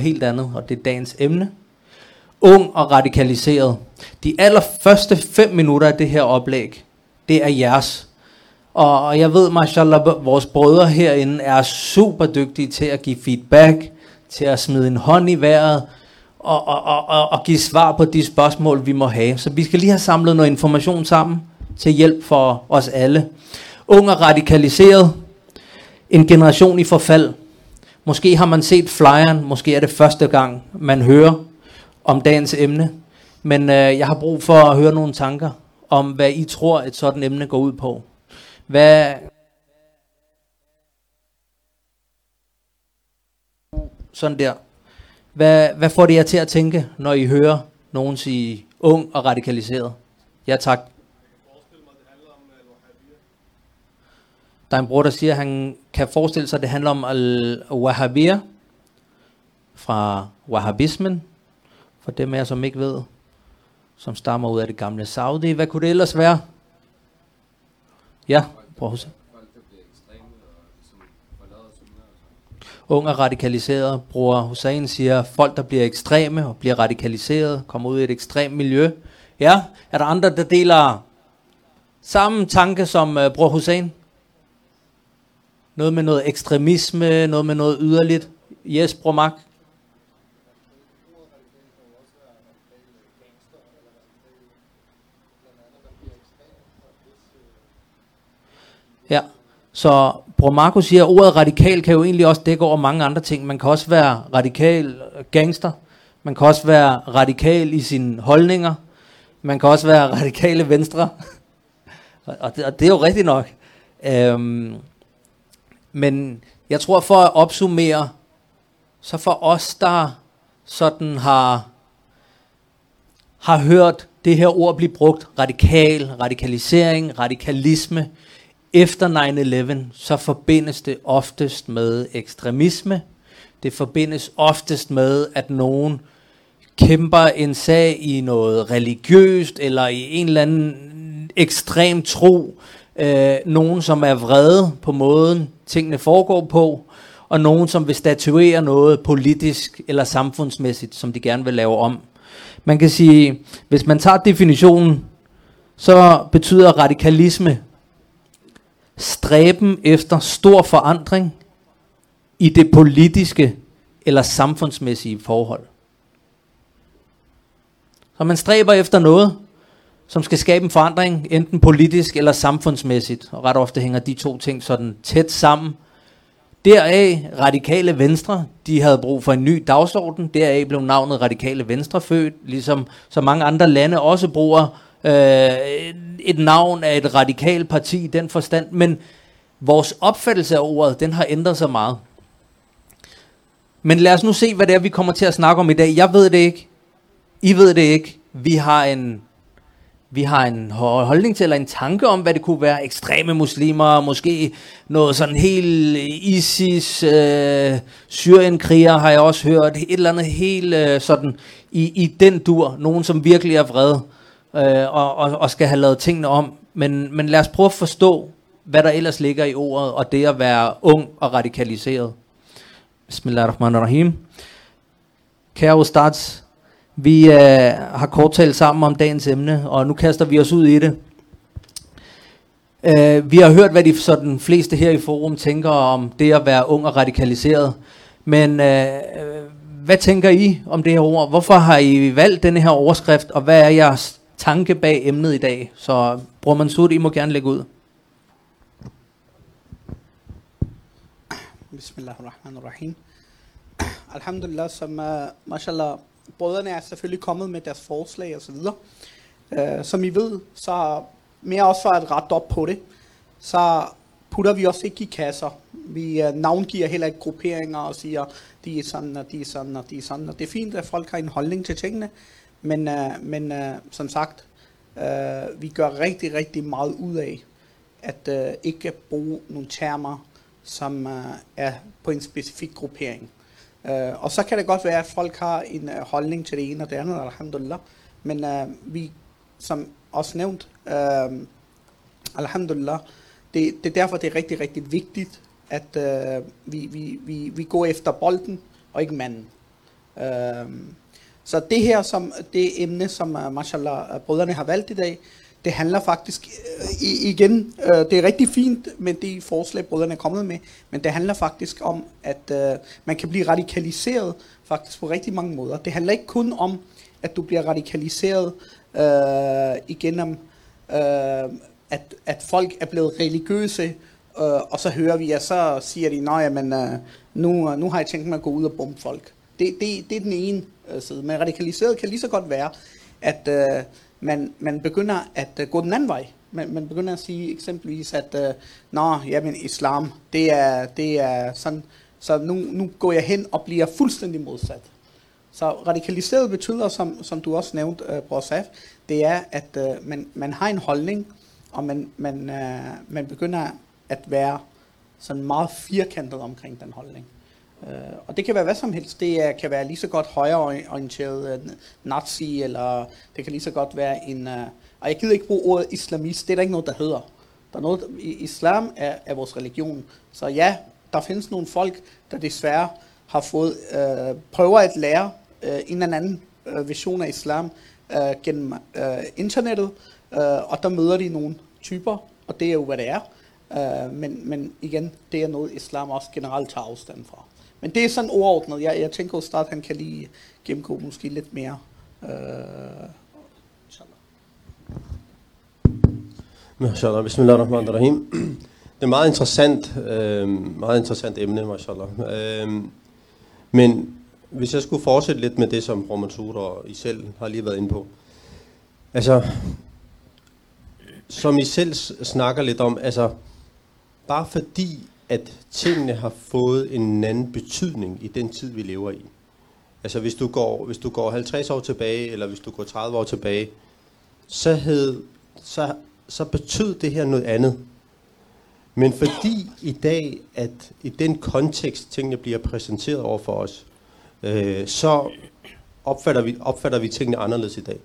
helt andet, og det er dagens emne. Ung og radikaliseret. De allerførste fem minutter af det her oplæg, det er jeres. Og jeg ved, mashallah, vores brødre herinde er super dygtige til at give feedback, til at smide en hånd i vejret, og, og, og, og, og give svar på de spørgsmål, vi må have. Så vi skal lige have samlet noget information sammen til hjælp for os alle. Ung og radikaliseret. En generation i forfald. Måske har man set flyeren, måske er det første gang, man hører om dagens emne. Men øh, jeg har brug for at høre nogle tanker om, hvad I tror, et sådan emne går ud på. Hvad... Sådan der. Hvad, hvad får det jer til at tænke, når I hører nogen sige ung og radikaliseret? Ja tak. Der er en bror, der siger, at han kan forestille sig, at det handler om al-Wahhabiyya fra wahhabismen, for dem af jer, som ikke ved, som stammer ud af det gamle Saudi. Hvad kunne det ellers være? Ja, prøv at Unge og radikaliseret. Bror Hussein siger, folk, der bliver ekstreme og bliver radikaliseret, kommer ud i et ekstremt miljø. Ja, er der andre, der deler samme tanke som uh, bror Hussein? Noget med noget ekstremisme, noget med noget yderligt. Yes, bror Mark. Ja, så Bror Marco siger, at ordet radikal kan jo egentlig også dække over mange andre ting. Man kan også være radikal gangster. Man kan også være radikal i sine holdninger. Man kan også være radikale venstre. og, det, og det er jo rigtigt nok. Øhm, men jeg tror for at opsummere, så for os, der sådan har, har hørt det her ord blive brugt, radikal, radikalisering, radikalisme, efter 9-11, så forbindes det oftest med ekstremisme. Det forbindes oftest med, at nogen kæmper en sag i noget religiøst, eller i en eller anden ekstrem tro. Øh, nogen, som er vrede på måden, tingene foregår på, og nogen, som vil statuere noget politisk eller samfundsmæssigt, som de gerne vil lave om. Man kan sige, hvis man tager definitionen, så betyder radikalisme stræben efter stor forandring i det politiske eller samfundsmæssige forhold. Så man stræber efter noget, som skal skabe en forandring, enten politisk eller samfundsmæssigt. Og ret ofte hænger de to ting sådan tæt sammen. Deraf radikale venstre, de havde brug for en ny dagsorden. Deraf blev navnet radikale venstre født, ligesom så mange andre lande også bruger øh, et navn af et radikalt parti i den forstand. Men vores opfattelse af ordet, den har ændret sig meget. Men lad os nu se, hvad det er, vi kommer til at snakke om i dag. Jeg ved det ikke. I ved det ikke. Vi har en vi har en holdning til, eller en tanke om, hvad det kunne være. Ekstreme muslimer, måske noget sådan helt ISIS, øh, Syrienkriger har jeg også hørt. Et eller andet helt øh, sådan i, i den dur. Nogen, som virkelig er vred øh, og, og, og skal have lavet tingene om. Men, men lad os prøve at forstå, hvad der ellers ligger i ordet, og det at være ung og radikaliseret. Bismillahirrahmanirrahim. Kære Ustads, vi øh, har kort talt sammen om dagens emne, og nu kaster vi os ud i det. Øh, vi har hørt, hvad de sådan, fleste her i forum tænker om det at være ung og radikaliseret. Men øh, øh hvad tænker I om det her ord? Hvorfor har I valgt denne her overskrift, og hvad er jeres tanke bag emnet i dag? Så Bror Mansur, I må gerne lægge ud. Bismillahirrahmanirrahim. Alhamdulillah, som uh, mashallah, brødrene er selvfølgelig kommet med deres forslag og så videre. Uh, som I ved, så mere også for at rette op på det, så putter vi også ikke i kasser. Vi uh, navngiver heller ikke grupperinger og siger, de er sådan og de er sådan og de er sådan. Og det er fint, at folk har en holdning til tingene, men, uh, men uh, som sagt, uh, vi gør rigtig, rigtig meget ud af at uh, ikke bruge nogle termer, som uh, er på en specifik gruppering. Uh, og så kan det godt være, at folk har en uh, holdning til det ene og det andet, alhamdulillah. Men uh, vi, som også nævnt, uh, alhamdulillah, det, det er derfor, det er rigtig, rigtig vigtigt, at uh, vi, vi, vi, vi går efter bolden og ikke manden. Øhm, så det her, som det emne, som uh, mashallah, brødrene har valgt i dag, det handler faktisk øh, i, igen, øh, det er rigtig fint med de forslag, brødrene er kommet med, men det handler faktisk om, at øh, man kan blive radikaliseret faktisk på rigtig mange måder. Det handler ikke kun om, at du bliver radikaliseret øh, igennem, øh, at, at folk er blevet religiøse, øh, og så hører vi, at så siger de, nej, men øh, nu, nu har jeg tænkt mig at gå ud og bombe folk. Det, det, det er den ene øh, side. Men radikaliseret kan lige så godt være, at øh, man, man begynder at uh, gå den anden vej. Man, man begynder at sige eksempelvis, at uh, nå, jamen islam, det er, det er sådan, så nu, nu går jeg hen og bliver fuldstændig modsat. Så radikaliseret betyder, som, som du også nævnte, uh, Bror Saf, det er, at uh, man, man har en holdning, og man, man, uh, man begynder at være sådan meget firkantet omkring den holdning. Øh, og det kan være hvad som helst. Det er, kan være lige så godt højreorienteret øh, nazi, eller det kan lige så godt være en... Uh, og jeg gider ikke bruge ordet islamist, det er der ikke noget, der hedder. Der er noget, islam er, er vores religion. Så ja, der findes nogle folk, der desværre har fået, uh, prøver at lære uh, en eller anden uh, vision af islam uh, gennem uh, internettet, uh, og der møder de nogle typer, og det er jo, hvad det er. Uh, men, men igen, det er noget, islam også generelt tager afstand fra. Men det er sådan overordnet. Jeg, jeg tænker at at han kan lige gennemgå måske lidt mere. Øh, uh, Mashallah, bismillahirrahmanirrahim. Det er meget interessant, øh, meget interessant emne, mashallah. Øh, men hvis jeg skulle fortsætte lidt med det, som Roman og I selv har lige været inde på. Altså, som I selv snakker lidt om, altså, bare fordi, at tingene har fået en anden betydning i den tid, vi lever i. Altså, hvis du går, hvis du går 50 år tilbage, eller hvis du går 30 år tilbage, så, hed, så, så betød det her noget andet. Men fordi i dag, at i den kontekst, tingene bliver præsenteret over for os, øh, så opfatter vi, opfatter vi tingene anderledes i dag.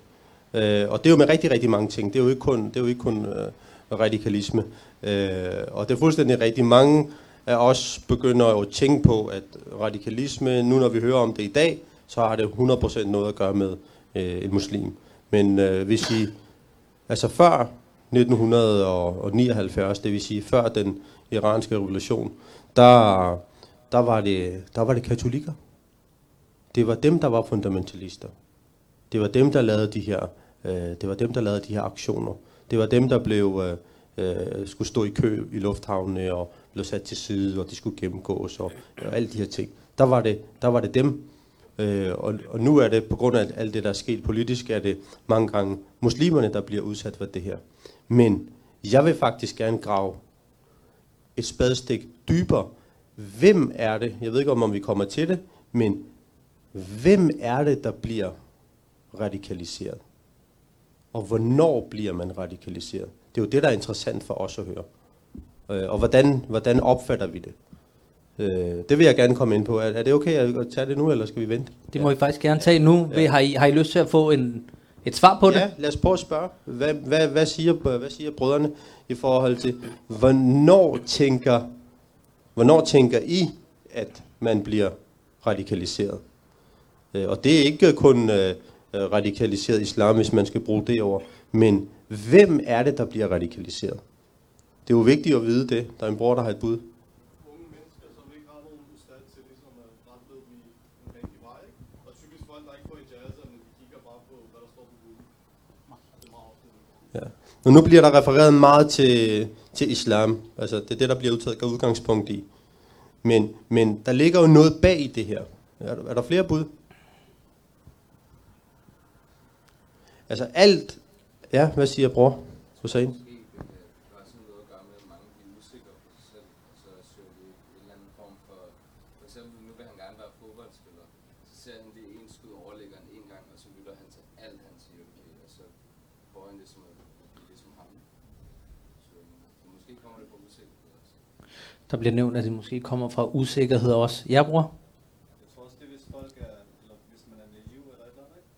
Øh, og det er jo med rigtig, rigtig mange ting. Det er jo ikke kun, det er jo ikke kun øh, radikalisme. Øh, og det er fuldstændig rigtigt. Mange af os begynder at tænke på, at radikalisme, nu når vi hører om det i dag, så har det 100% noget at gøre med øh, en muslim. Men øh, hvis I, altså før 1979, det vil sige før den iranske revolution, der, der, var det, der var det katolikker. Det var dem, der var fundamentalister. Det var dem, der lavede de her, øh, det var dem, der lavede de her aktioner. Det var dem, der blev øh, øh, skulle stå i kø i lufthavnene og blev sat til side, og de skulle gennemgås og, og alle de her ting. Der var det, der var det dem. Øh, og, og nu er det, på grund af alt det, der er sket politisk, er det mange gange muslimerne, der bliver udsat for det her. Men jeg vil faktisk gerne grave et spadestik dybere. Hvem er det, jeg ved ikke om vi kommer til det, men hvem er det, der bliver radikaliseret? Og hvornår bliver man radikaliseret? Det er jo det, der er interessant for os at høre. Øh, og hvordan, hvordan opfatter vi det? Øh, det vil jeg gerne komme ind på. Er, er det okay at tage det nu, eller skal vi vente? Det må ja. I faktisk gerne tage nu. Ja. Har, I, har I lyst til at få en, et svar på det? Ja, lad os prøve at spørge. Hvad, hvad, hvad, siger, hvad siger brødrene i forhold til, hvornår tænker, hvornår tænker I, at man bliver radikaliseret? Øh, og det er ikke kun øh, radikaliseret islam, hvis man skal bruge det over, men hvem er det, der bliver radikaliseret? Det er jo vigtigt at vide det. Der er en bror, der har et bud. Ja. Og nu bliver der refereret meget til, til islam. Altså, det er det, der bliver udtaget udgangspunkt i. Men, men der ligger jo noget bag i det her. Er der, er der flere bud? Altså alt... Ja, hvad siger bror Hussein? Der bliver nævnt, at det måske kommer fra usikkerhed også. Ja, bror? Jeg tror også, det hvis folk er, eller hvis man er naiv eller et eller andet, ikke?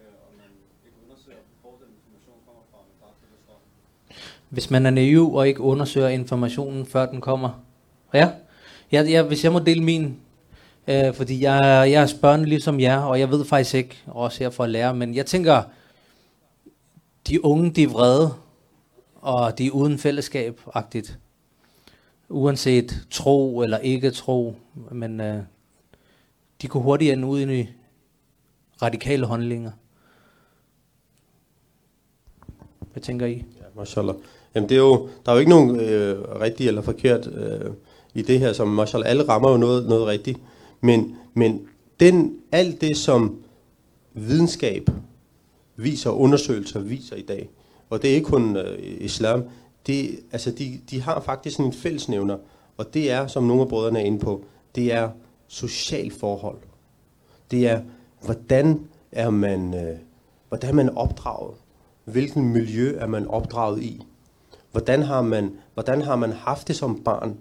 Øh, og man ikke undersøger, hvor den information kommer fra, men bare det står. Hvis man er naiv og ikke undersøger informationen, før den kommer. Ja, ja, ja hvis jeg må dele min Øh, fordi jeg, jeg er spørgende ligesom jer, og jeg ved faktisk ikke, også her for at lære, men jeg tænker, de unge, de er vrede, og de er uden fællesskab-agtigt. Uanset tro eller ikke tro, men øh, de går hurtigt ende ud i radikale handlinger. Hvad tænker I? Mashallah. Jamen det er jo, der er jo ikke nogen øh, rigtig eller forkert øh, i det her, som mashallah, alle rammer jo noget, noget rigtigt. Men, men den, alt det, som videnskab viser, undersøgelser viser i dag, og det er ikke kun øh, islam, det, altså de, de har faktisk en fællesnævner, og det er, som nogle af brødrene er inde på, det er social forhold. Det er, hvordan er man, øh, hvordan er man opdraget? Hvilken miljø er man opdraget i? Hvordan har man, hvordan har man haft det som barn?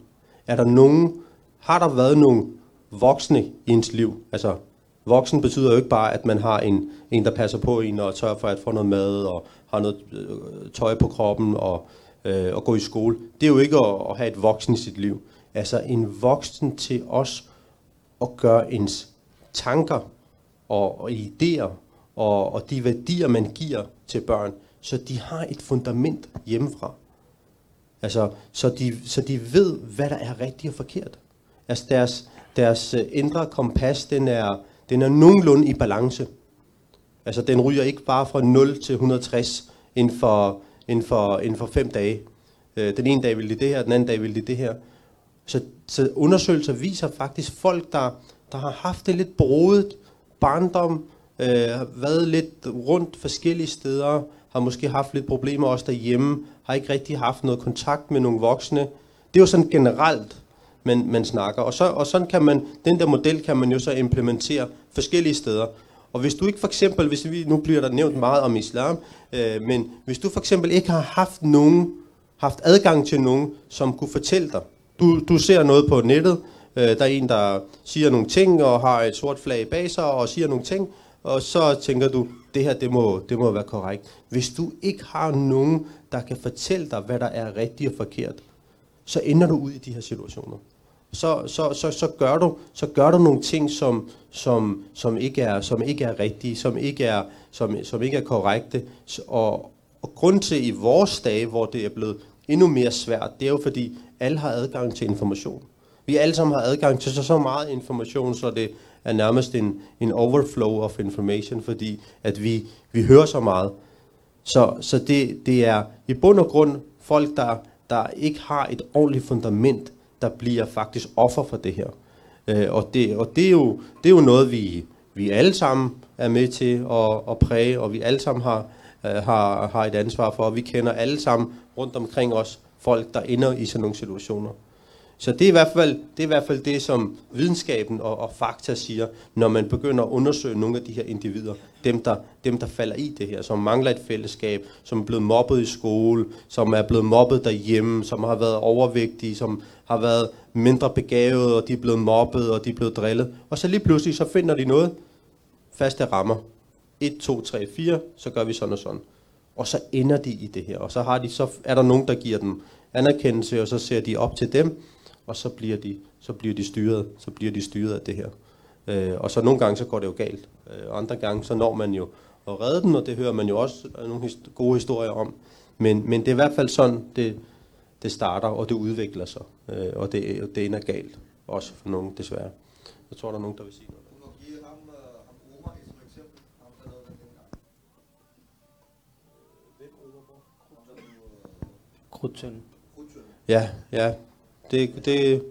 Er der nogen, har der været nogle voksne i ens liv? Altså, voksen betyder jo ikke bare, at man har en, en der passer på en og tør for at få noget mad og har noget øh, tøj på kroppen og, øh, og gå i skole. Det er jo ikke at, at have et voksen i sit liv. Altså en voksen til os at gøre ens tanker og, og idéer og, og de værdier, man giver til børn, så de har et fundament hjemmefra. Altså, så de, så de ved, hvad der er rigtigt og forkert. Altså deres, deres øh, indre kompas, den er, den er nogenlunde i balance. Altså den ryger ikke bare fra 0 til 160 inden for, inden for, inden for fem dage. Øh, den ene dag vil de det her, den anden dag vil de det her. Så, så undersøgelser viser faktisk folk, der, der har haft det lidt brodet barndom, øh, været lidt rundt forskellige steder, har måske haft lidt problemer også derhjemme, har ikke rigtig haft noget kontakt med nogle voksne. Det er jo sådan generelt, man, man snakker. Og, så, og sådan kan man, den der model kan man jo så implementere forskellige steder. Og hvis du ikke for eksempel, hvis vi, nu bliver der nævnt meget om islam, øh, men hvis du for eksempel ikke har haft nogen, haft adgang til nogen, som kunne fortælle dig, du, du ser noget på nettet, øh, der er en, der siger nogle ting, og har et sort flag bag sig, og siger nogle ting, og så tænker du, det her, det må, det må være korrekt. Hvis du ikke har nogen, der kan fortælle dig, hvad der er rigtigt og forkert, så ender du ud i de her situationer. Så, så, så, så, gør, du, så gør du nogle ting, som, som, som, ikke, er, som ikke er rigtige, som ikke er, som, som ikke er korrekte. Og, og grund til i vores dage, hvor det er blevet endnu mere svært, det er jo fordi, alle har adgang til information. Vi alle sammen har adgang til så, så meget information, så det er nærmest en, en overflow of information, fordi at vi, vi hører så meget. Så, så det, det er i bund og grund folk, der, der ikke har et ordentligt fundament, der bliver faktisk offer for det her. Øh, og det, og det, er jo, det er jo noget, vi, vi alle sammen er med til at, at præge, og vi alle sammen har, øh, har, har et ansvar for, og vi kender alle sammen rundt omkring os folk, der ender i sådan nogle situationer. Så det er, i hvert fald, det er i hvert fald det, som videnskaben og, og fakta siger, når man begynder at undersøge nogle af de her individer, dem der, dem der falder i det her, som mangler et fællesskab, som er blevet mobbet i skole, som er blevet mobbet derhjemme, som har været overvægtige, som har været mindre begavet, og de er blevet mobbet, og de er blevet drillet. Og så lige pludselig, så finder de noget, faste rammer. 1, 2, 3, 4, så gør vi sådan og sådan. Og så ender de i det her, og så, har de, så er der nogen, der giver dem anerkendelse, og så ser de op til dem, og så bliver de, så bliver de styret, så bliver de styret af det her. Øh, og så nogle gange, så går det jo galt. Øh, og andre gange, så når man jo at redde den, og det hører man jo også nogle his- gode historier om. Men, men det er i hvert fald sådan, det, det starter, og det udvikler sig. Øh, og det, det ender galt, også for nogen desværre. Jeg tror, der er nogen, der vil sige noget. Omar? Krudtønden. Krudtønden. Ja, ja. Det, det,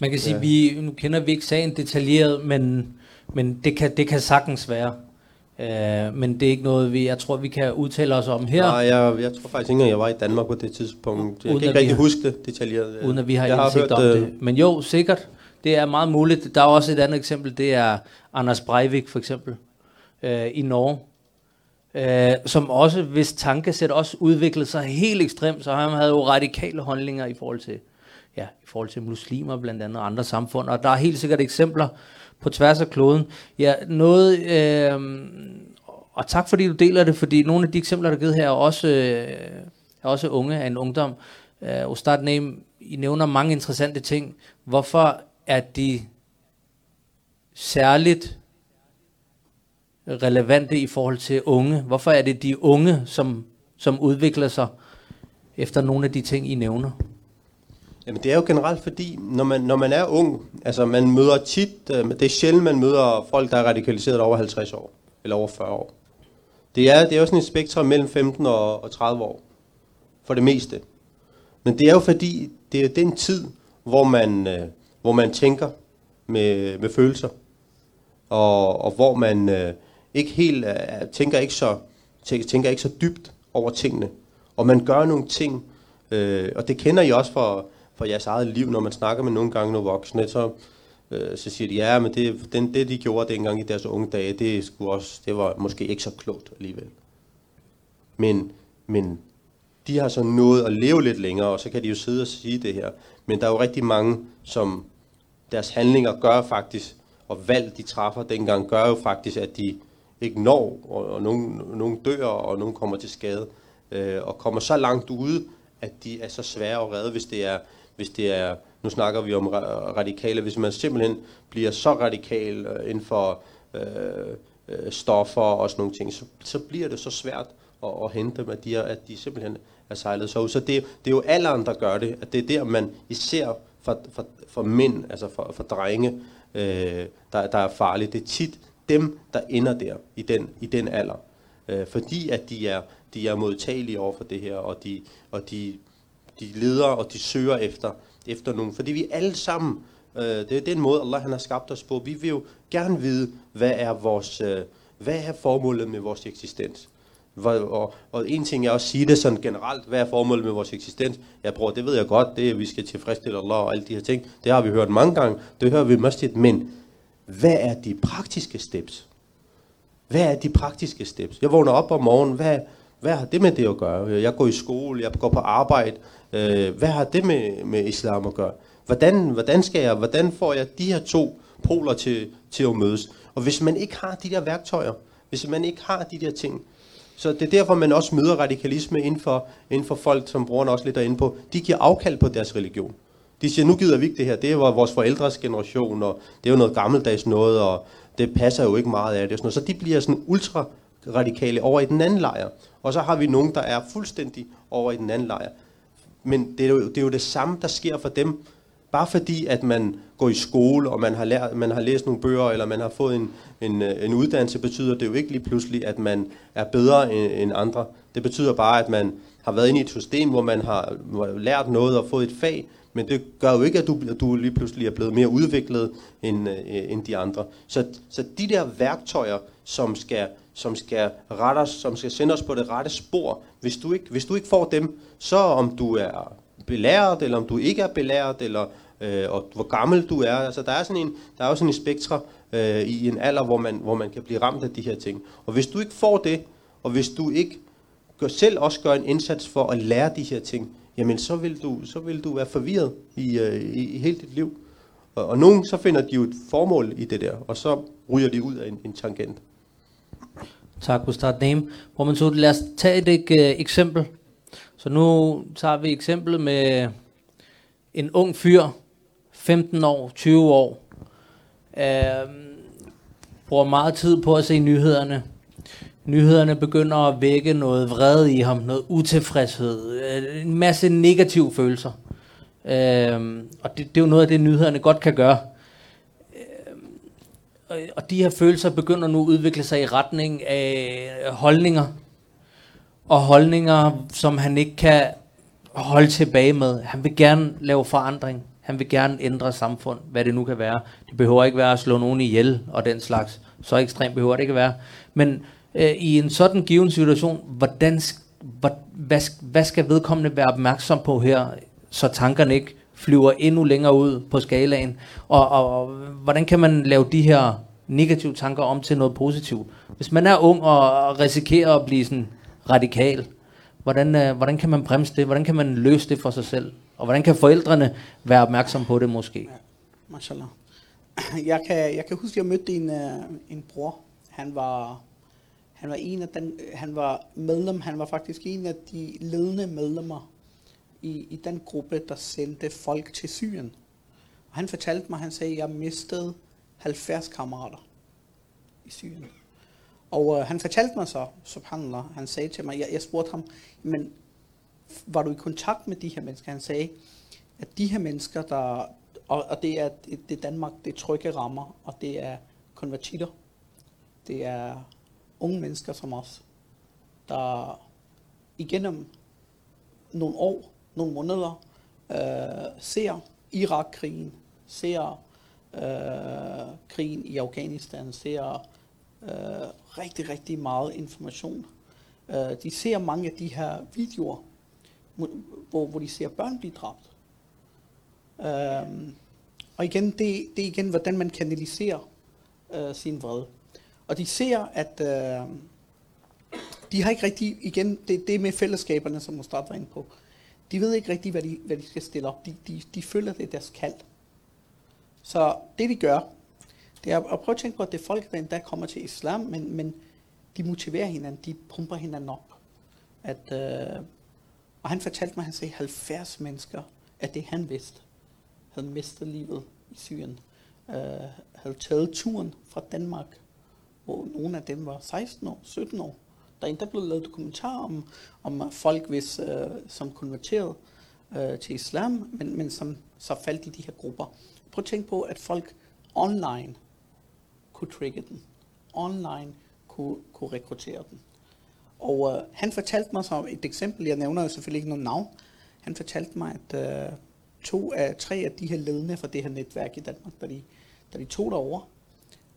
man har kan sige, Ja. vi, nu kender vi ikke sagen detaljeret, men, men det, kan, det kan sagtens være. Uh, men det er ikke noget, vi, jeg tror, vi kan udtale os om her, nej, jeg, jeg tror faktisk ikke engang, jeg var i Danmark på det tidspunkt. Jeg Uden kan ikke rigtig har- huske det detaljeret. uden at vi har jeg indsigt hørt, om øh, det. Men jo, sikkert. Det er meget muligt. Der er også et andet eksempel, det er Anders Breivik for eksempel, uh, i Norge øh, som også, hvis tankesæt også udviklede sig helt ekstremt, så han havde jo radikale holdninger i forhold til, ja, i forhold til muslimer blandt andet og andre samfund. Og der er helt sikkert eksempler på tværs af kloden. Ja, noget, øh, og tak fordi du deler det, fordi nogle af de eksempler, der er givet her, er også, øh, er også unge af en ungdom. Øh, Ustad Name, I nævner mange interessante ting. Hvorfor er de særligt relevante i forhold til unge? Hvorfor er det de unge, som, som udvikler sig efter nogle af de ting, I nævner? Jamen det er jo generelt fordi, når man, når man er ung, altså man møder tit, øh, det er sjældent, man møder folk, der er radikaliseret over 50 år, eller over 40 år. Det er, det er jo sådan et spektrum mellem 15 og, og 30 år, for det meste. Men det er jo fordi, det er den tid, hvor man, øh, hvor man tænker med, med følelser, og, og hvor man øh, ikke helt øh, tænker, ikke så, tænker, ikke så dybt over tingene. Og man gør nogle ting, øh, og det kender I også fra, fra jeres eget liv, når man snakker med nogle gange nogle voksne, så, øh, så siger de, ja, men det, den, det de gjorde dengang i deres unge dage, det, skulle også, det var måske ikke så klogt alligevel. Men, men de har så nået at leve lidt længere, og så kan de jo sidde og sige det her. Men der er jo rigtig mange, som deres handlinger gør faktisk, og valg de træffer dengang, gør jo faktisk, at de ikke når, og, og nogen, nogen dør, og nogen kommer til skade, øh, og kommer så langt ude, at de er så svære at redde, hvis det er, hvis det er nu snakker vi om radikale, hvis man simpelthen bliver så radikal øh, inden for øh, øh, stoffer og sådan nogle ting, så, så bliver det så svært at, at hente dem, at de, er, at de simpelthen er sejlet så ud. Så det, det er jo alderen, der gør det, at det er der, man især for, for, for mænd, altså for, for drenge, øh, der, der er farligt. Det er tit dem, der ender der i den, i den alder. Øh, fordi at de er, de er modtagelige over for det her, og de, og de, de leder og de søger efter, efter nogen. Fordi vi alle sammen, øh, det er den måde, Allah han har skabt os på. Vi vil jo gerne vide, hvad er vores, øh, hvad er formålet med vores eksistens. Og, og en ting er at sige det sådan generelt, hvad er formålet med vores eksistens? Jeg bror, det ved jeg godt, det er, at vi skal tilfredsstille Allah og alle de her ting. Det har vi hørt mange gange, det hører vi mest men hvad er de praktiske steps? Hvad er de praktiske steps? Jeg vågner op om morgenen, hvad, hvad har det med det at gøre? Jeg går i skole, jeg går på arbejde. Øh, hvad har det med, med islam at gøre? Hvordan, hvordan skal jeg, hvordan får jeg de her to poler til, til at mødes? Og hvis man ikke har de der værktøjer, hvis man ikke har de der ting, så det er derfor, man også møder radikalisme inden for, inden for folk, som brugerne også lidt derinde på. De giver afkald på deres religion. De siger, nu gider vi ikke det her. Det var vores forældres generation, og det er jo noget gammeldags noget, og det passer jo ikke meget af det. Sådan noget. Så de bliver sådan ultra radikale over i den anden lejr. Og så har vi nogen, der er fuldstændig over i den anden lejr. Men det er, jo, det er jo det samme, der sker for dem. Bare fordi, at man går i skole, og man har, lært, man har læst nogle bøger, eller man har fået en, en, en uddannelse, betyder det jo ikke lige pludselig, at man er bedre end, end andre. Det betyder bare, at man har været inde i et system, hvor man har lært noget og fået et fag, men det gør jo ikke, at du, at du lige pludselig er blevet mere udviklet end, øh, end de andre. Så, så de der værktøjer, som skal, som skal rette os, som skal sende os på det rette spor, hvis du ikke, hvis du ikke får dem, så om du er belæret, eller om du ikke er belæret, eller øh, og hvor gammel du er. Altså, der er sådan en, der er jo sådan en spektre øh, i en alder, hvor man, hvor man kan blive ramt af de her ting. Og hvis du ikke får det, og hvis du ikke gør, selv også gør en indsats for at lære de her ting, jamen så vil du, så vil du være forvirret i, øh, i, i hele dit liv. Og, og nogen, så finder de jo et formål i det der, og så ryger de ud af en, en tangent. Tak, Gustav Name. Hvor man så, lad os tage et, øh, eksempel. Så nu tager vi eksemplet med en ung fyr, 15 år, 20 år, øh, bruger meget tid på at se nyhederne. Nyhederne begynder at vække noget vrede i ham, noget utilfredshed, øh, en masse negative følelser. Øh, og det, det er jo noget af det, nyhederne godt kan gøre. Øh, og de her følelser begynder nu at udvikle sig i retning af holdninger. Og holdninger, som han ikke kan holde tilbage med. Han vil gerne lave forandring. Han vil gerne ændre samfund, hvad det nu kan være. Det behøver ikke være at slå nogen ihjel og den slags. Så ekstremt behøver det ikke være. Men øh, i en sådan given situation, hvordan, hvad, hvad, hvad skal vedkommende være opmærksom på her, så tankerne ikke flyver endnu længere ud på skalaen? Og, og, og hvordan kan man lave de her negative tanker om til noget positivt? Hvis man er ung og risikerer at blive sådan radikal, hvordan, øh, hvordan kan man bremse det? Hvordan kan man løse det for sig selv? Og hvordan kan forældrene være opmærksom på det måske? Ja, mashallah. Jeg kan, jeg kan huske, at jeg mødte en, øh, en bror. Han var, han var en af den, øh, han var medlem, han var faktisk en af de ledende medlemmer i, i den gruppe, der sendte folk til Syrien. Og han fortalte mig, han sagde, at jeg mistede 70 kammerater i Syrien. Og øh, han fortalte mig så, subhanallah, han sagde til mig, jeg, jeg spurgte ham, men var du i kontakt med de her mennesker? Han sagde, at de her mennesker, der, og, og det er, det er Danmark, det er trygge rammer, og det er konvertitter. Det er unge mennesker som os, der igennem nogle år, nogle måneder, øh, ser Irak-krigen, ser øh, krigen i Afghanistan, ser øh, rigtig, rigtig meget information. Øh, de ser mange af de her videoer, hvor, hvor de ser børn blive dræbt. Øh, og igen, det, det er igen, hvordan man kanaliserer øh, sin vrede. Og de ser, at øh, de har ikke rigtig, igen, det, det med fællesskaberne, som Mustad var inde på, de ved ikke rigtig, hvad de, hvad de skal stille op. De, de, de føler, det er deres kald. Så det de gør, det er at prøve at tænke på, at det er folk, der endda kommer til islam, men, men de motiverer hinanden, de pumper hinanden op. At, øh, og han fortalte mig, at han sagde, 70 mennesker at det han vidste, havde mistet livet i Syrien. Øh, havde taget turen fra Danmark, hvor nogle af dem var 16 år, 17 år. Der er endda blevet lavet dokumentar om, om øh, folk, hvis, øh, som konverterede øh, til islam, men, men som så faldt i de her grupper. Prøv at tænke på, at folk online kunne trigge den. Online kunne, kunne rekruttere den. Og øh, han fortalte mig så et eksempel, jeg nævner jo selvfølgelig ikke noget navn, han fortalte mig, at øh, to af tre af de her ledende fra det her netværk i Danmark, da de, da de tog derover,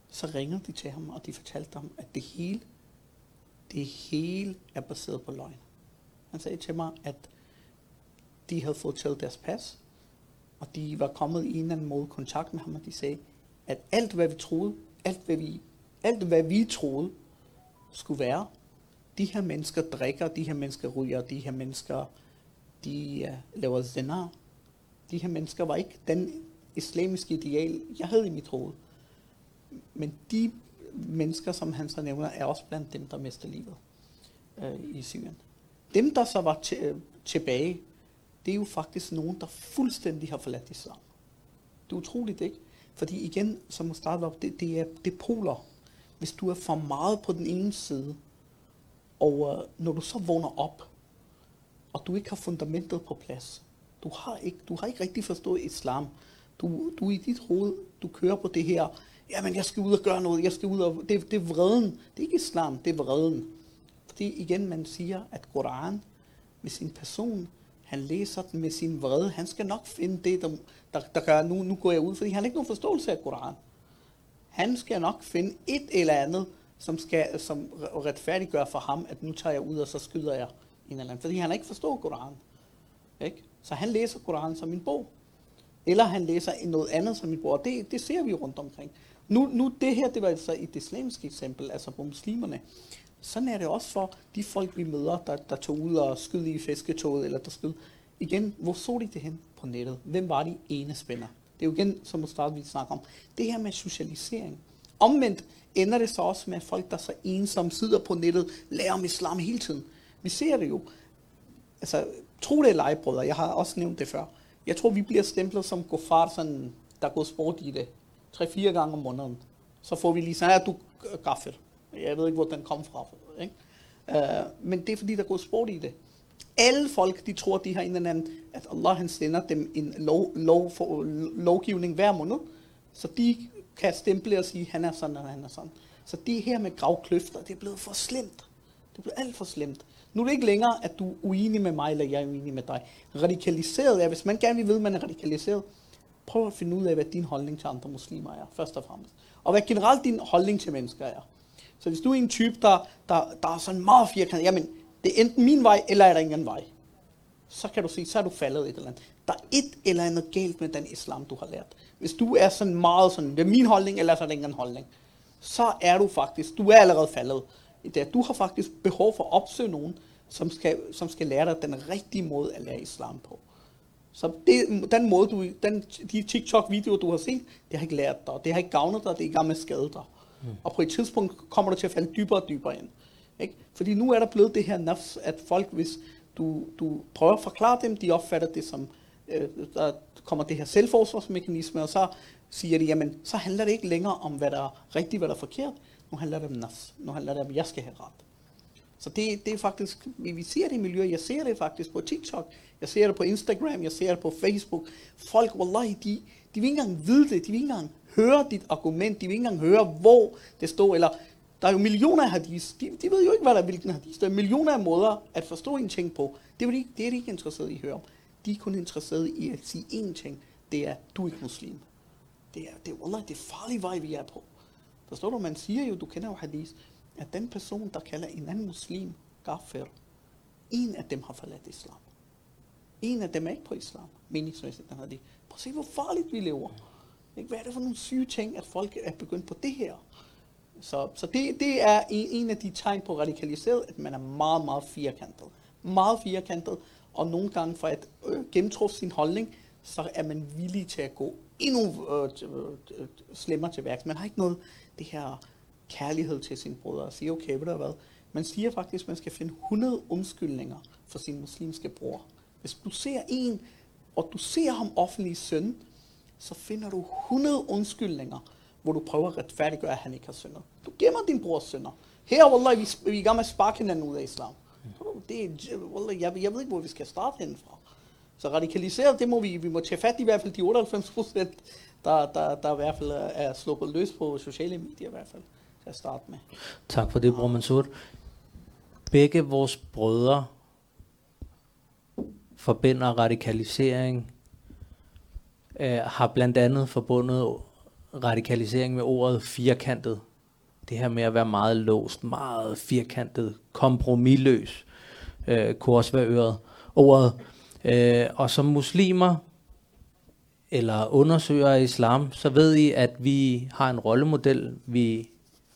så ringede de til ham, og de fortalte ham, at det hele, det hele er baseret på løgn. Han sagde til mig, at de havde fået taget deres pas, og de var kommet i en eller anden måde kontakt med ham, og de sagde, at alt hvad vi troede, alt hvad vi, alt hvad vi troede skulle være, de her mennesker drikker, de her mennesker ryger, de her mennesker, de uh, laver zinar. De her mennesker var ikke den islamiske ideal, jeg havde i mit hoved. Men de mennesker, som han så nævner, er også blandt dem, der mister livet øh, i Syrien. Dem, der så var til, øh, tilbage, det er jo faktisk nogen, der fuldstændig har forladt islam. Det er utroligt, ikke? Fordi igen, som man startede op, det, det, er, det er poler. Hvis du er for meget på den ene side, og øh, når du så vågner op, og du ikke har fundamentet på plads, du har ikke, du har ikke rigtig forstået islam, du, du i dit hoved, du kører på det her, jamen jeg skal ud og gøre noget, jeg skal ud og, det, det er vreden, det er ikke islam, det er vreden. Fordi igen, man siger, at Koran med sin person, han læser den med sin vrede, han skal nok finde det, der, der, der gør, nu, nu går jeg ud, fordi han har ikke nogen forståelse af Koran. Han skal nok finde et eller andet, som, skal, som retfærdiggør for ham, at nu tager jeg ud, og så skyder jeg en eller anden. Fordi han har ikke forstået Koran. Ikke? Så han læser Koranen som en bog. Eller han læser noget andet som en bog. Og det, det ser vi rundt omkring. Nu, nu det her, det var altså et islamisk eksempel, altså på muslimerne. Sådan er det også for de folk, vi møder, der, der tog ud og skød i fisketoget, eller der skød. Igen, hvor så de det hen på nettet? Hvem var de ene spænder? Det er jo igen, som at starte, vi snakker om. Det her med socialisering. Omvendt ender det så også med folk, der så ensomme sidder på nettet, lærer om islam hele tiden. Vi ser det jo. Altså, tro det eller brødre, jeg har også nævnt det før. Jeg tror, vi bliver stemplet som gofar, sådan, der går sport i det. Tre-fire gange om måneden. Så får vi lige sådan, at du øh, kaffer. Jeg ved ikke, hvor den kom fra. Ikke? Uh, men det er fordi, der går sport i det. Alle folk, de tror, de har en eller anden, at Allah han sender dem en lov, lov for, lovgivning hver måned. Så de kan stemple og sige, han er sådan, og han er sådan. Så det her med gravkløfter, det er blevet for slemt. Det er blevet alt for slemt. Nu er det ikke længere, at du er uenig med mig, eller jeg er uenig med dig. Radikaliseret er, hvis man gerne vil vide, at man er radikaliseret, prøv at finde ud af, hvad din holdning til andre muslimer er, først og fremmest. Og hvad generelt din holdning til mennesker er. Så hvis du er en type, der, der, der er sådan meget firkantet, jamen, det er enten min vej, eller er der ingen vej. Så kan du sige, så er du faldet et eller andet. Der er et eller andet galt med den islam, du har lært. Hvis du er sådan meget sådan, det er min holdning, eller så er der ingen holdning. Så er du faktisk, du er allerede faldet. Det du har faktisk behov for at opsøge nogen, som skal, som skal lære dig den rigtige måde at lære islam på. Så det, den måde, du, den, de TikTok-videoer, du har set, det har ikke lært dig, det har ikke gavnet dig, det er i gang med at skade dig. Mm. Og på et tidspunkt kommer du til at falde dybere og dybere ind. Ikke? Fordi nu er der blevet det her nafs, at folk, hvis du, du prøver at forklare dem, de opfatter det som, øh, der kommer det her selvforsvarsmekanisme, og så siger de, jamen, så handler det ikke længere om, hvad der er rigtigt, hvad der er forkert. Nu handler det om nas. Nu handler det om, at jeg skal have ret. Så det, det er faktisk, vi, vi ser det i miljøet, jeg ser det faktisk på TikTok, jeg ser det på Instagram, jeg ser det på Facebook. Folk, wallahi, de, de vil ikke engang vide det, de vil ikke engang høre dit argument, de vil ikke engang høre, hvor det står, eller der er jo millioner af hadis, de, de ved jo ikke, hvad der er hvilken hadis. Der er millioner af måder at forstå en ting på. Det er, de, det er de ikke interesseret i at høre om. De er kun interesseret i at sige én ting, det er, du er ikke muslim. Det er, det er, wallah, det er farlig vej, vi er på. Forstår du, man siger jo, du kender jo hadis, at den person, der kalder en anden muslim kafir, en af dem har forladt islam. En af dem er ikke på islam, meningsmæssigt, den har de. Prøv at se, hvor farligt vi lever. Ikke? Hvad er det for nogle syge ting, at folk er begyndt på det her? Så, så det, det er en, en af de tegn på radikaliseret, at man er meget, meget firkantet. Meget firkantet, og nogle gange for at øh, gennemtruffe sin holdning, så er man villig til at gå endnu øh, øh, øh slemmere til værks. Man har ikke noget det her kærlighed til sine brødre og sige, okay, ved du hvad? Man siger faktisk, at man skal finde 100 undskyldninger for sin muslimske bror. Hvis du ser en, og du ser ham offentlig søn, så finder du 100 undskyldninger, hvor du prøver at retfærdiggøre, at han ikke har syndet. Du gemmer din brors synder. Her, wallah, vi, vi er i gang med at sparke hinanden ud af islam. Det er, wallah, jeg, jeg ved ikke, hvor vi skal starte henfra. Så radikaliseret, det må vi, vi må tage fat i, i hvert fald de 98 procent, der, der, der i hvert fald er sluppet løs på sociale medier i hvert fald, at starte med. Tak for det, bror Mansur. Begge vores brødre forbinder radikalisering, øh, har blandt andet forbundet radikalisering med ordet firkantet. Det her med at være meget låst, meget firkantet, kompromilløs, øh, kunne også være øret, ordet. Øh, og som muslimer, eller undersøger af islam, så ved I, at vi har en rollemodel, vi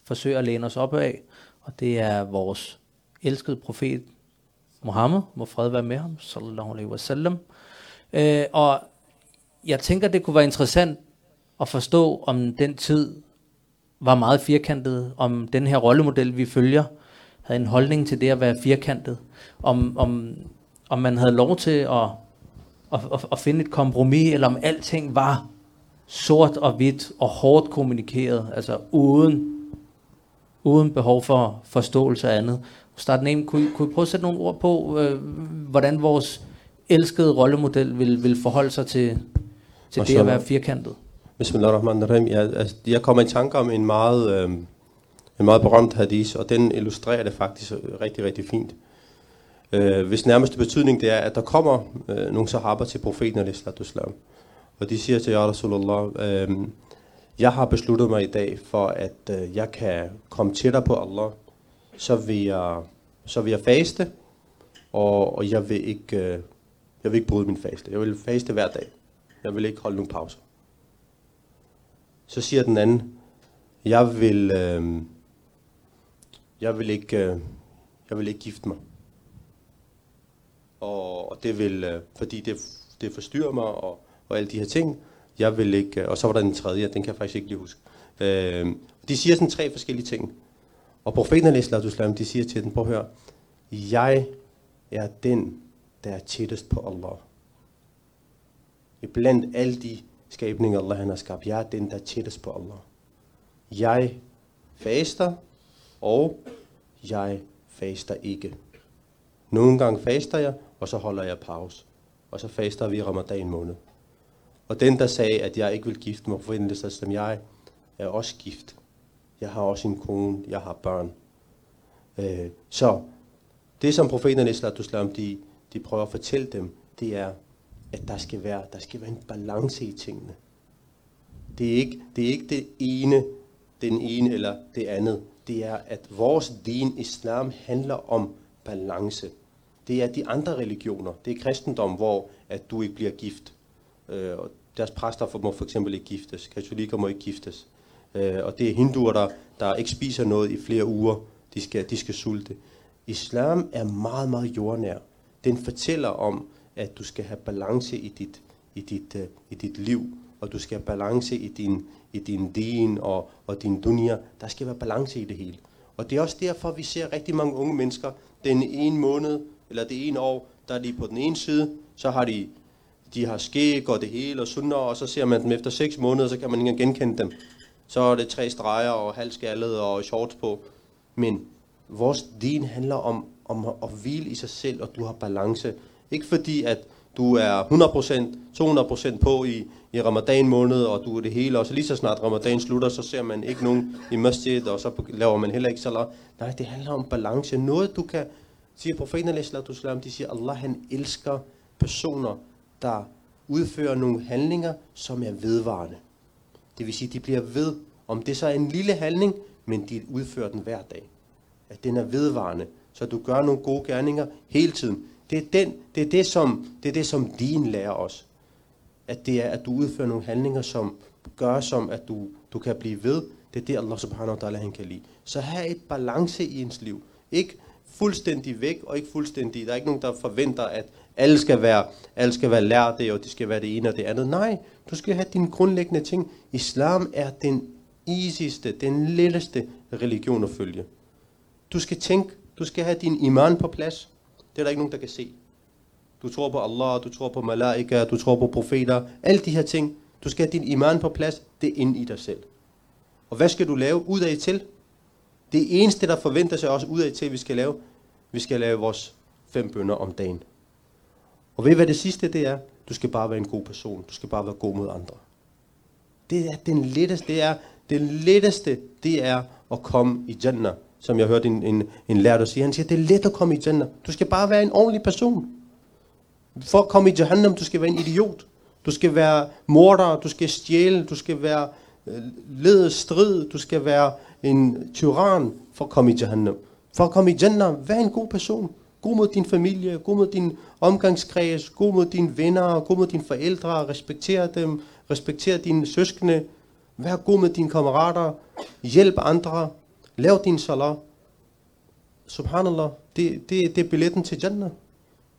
forsøger at læne os op af, og det er vores elskede profet Muhammed, må fred være med ham, sallallahu alaihi wasallam. Øh, og jeg tænker, det kunne være interessant at forstå, om den tid var meget firkantet, om den her rollemodel, vi følger, havde en holdning til det at være firkantet, om, om, om man havde lov til at, at, at, at finde et kompromis, eller om alting var sort og hvidt og hårdt kommunikeret, altså uden, uden behov for forståelse af andet. Starten af, kunne, kunne I prøve at sætte nogle ord på, øh, hvordan vores elskede rollemodel vil, vil forholde sig til, til det at være firkantet? Bismillahirrahmanirrahim. Jeg, altså, jeg kommer i tanke om en meget, øh, en meget berømt hadis, og den illustrerer det faktisk rigtig, rigtig fint. Øh, hvis nærmeste betydning det er, at der kommer øh, nogle sahaber til profeten al-Islam, og de siger til Ja Rasulullah, øh, jeg har besluttet mig i dag for, at øh, jeg kan komme tættere på Allah, så vil jeg, så vil jeg faste, og, og jeg, vil ikke, øh, jeg vil ikke bryde min faste. Jeg vil faste hver dag. Jeg vil ikke holde nogen pauser. Så siger den anden, jeg vil, øh, jeg vil ikke, øh, jeg vil ikke gifte mig. Og, og det vil, øh, fordi det, det forstyrrer mig og, og alle de her ting. Jeg vil ikke, øh, og så var der den tredje, den kan jeg faktisk ikke lige huske. Øh, de siger sådan tre forskellige ting. Og profeten al de siger til den, prøv at høre, jeg er den, der er tættest på Allah. I blandt alle de skabninger, Allah han har skabt, jeg er den, der er tættest på Allah. Jeg faster, og jeg faster ikke. Nogle gange faster jeg, og så holder jeg pause. Og så faster vi i ramadan måned. Og den, der sagde, at jeg ikke vil gifte mig, forventede sig, som jeg er også gift. Jeg har også en kone, jeg har børn. Øh, så det, som profeten Islam, de, de prøver at fortælle dem, det er, at der skal være, der skal være en balance i tingene. Det er ikke det, er ikke det ene, den ene eller det andet. Det er, at vores din islam handler om balance. Det er de andre religioner. Det er kristendom, hvor at du ikke bliver gift. Øh, og deres præster må for eksempel ikke giftes. Katolikker må ikke giftes. Øh, og det er hinduer, der, der ikke spiser noget i flere uger. De skal, de skal sulte. Islam er meget, meget jordnær. Den fortæller om, at du skal have balance i dit, i dit, uh, i dit liv, og du skal have balance i din, i din din og, og din dunia. Der skal være balance i det hele. Og det er også derfor, vi ser rigtig mange unge mennesker den ene måned, eller det ene år, der er de på den ene side, så har de, de har skæg og det hele og sunder, og så ser man dem efter 6 måneder, så kan man ikke engang genkende dem. Så er det tre streger og halvskaldet og shorts på. Men vores din handler om, om at hvile i sig selv, og du har balance. Ikke fordi, at du er 100%, 200% på i, i ramadan måned, og du er det hele, og så lige så snart ramadan slutter, så ser man ikke nogen i masjid, og så laver man heller ikke salat. Nej, det handler om balance. Noget du kan, siger profeten de siger, Allah han elsker personer, der udfører nogle handlinger, som er vedvarende. Det vil sige, de bliver ved, om det så er en lille handling, men de udfører den hver dag. At den er vedvarende, så du gør nogle gode gerninger hele tiden. Det er, den, det, er det, som, det er det, som din lærer os. At det er, at du udfører nogle handlinger, som gør som, at du, du kan blive ved. Det er det, Allah subhanahu wa ta'ala han kan lide. Så have et balance i ens liv. Ikke fuldstændig væk, og ikke fuldstændig. Der er ikke nogen, der forventer, at alle skal være, alle skal være lærte, og det skal være det ene og det andet. Nej, du skal have dine grundlæggende ting. Islam er den easyste, den letteste religion at følge. Du skal tænke, du skal have din iman på plads. Det er der ikke nogen, der kan se. Du tror på Allah, du tror på malaika, du tror på profeter. Alle de her ting. Du skal have din iman på plads. Det er inde i dig selv. Og hvad skal du lave ud af til? Det eneste, der forventer sig også ud af til, vi skal lave, vi skal lave vores fem bønder om dagen. Og ved hvad det sidste det er? Du skal bare være en god person. Du skal bare være god mod andre. Det er den letteste, det er, det letteste, det er at komme i Jannah som jeg hørte en, en, en lærer sige. Han siger, det er let at komme i Jannah. Du skal bare være en ordentlig person. For at komme i Jahannam, du skal være en idiot. Du skal være morder, du skal stjæle, du skal være øh, lede strid, du skal være en tyran for at komme i Jahannam. For at komme i Jannah, vær en god person. God mod din familie, god mod din omgangskreds, god mod dine venner, god mod dine forældre, respekter dem, respekter dine søskende, vær god med dine kammerater, hjælp andre, Lav din salat. Subhanallah, det, det, det er billetten til Jannah.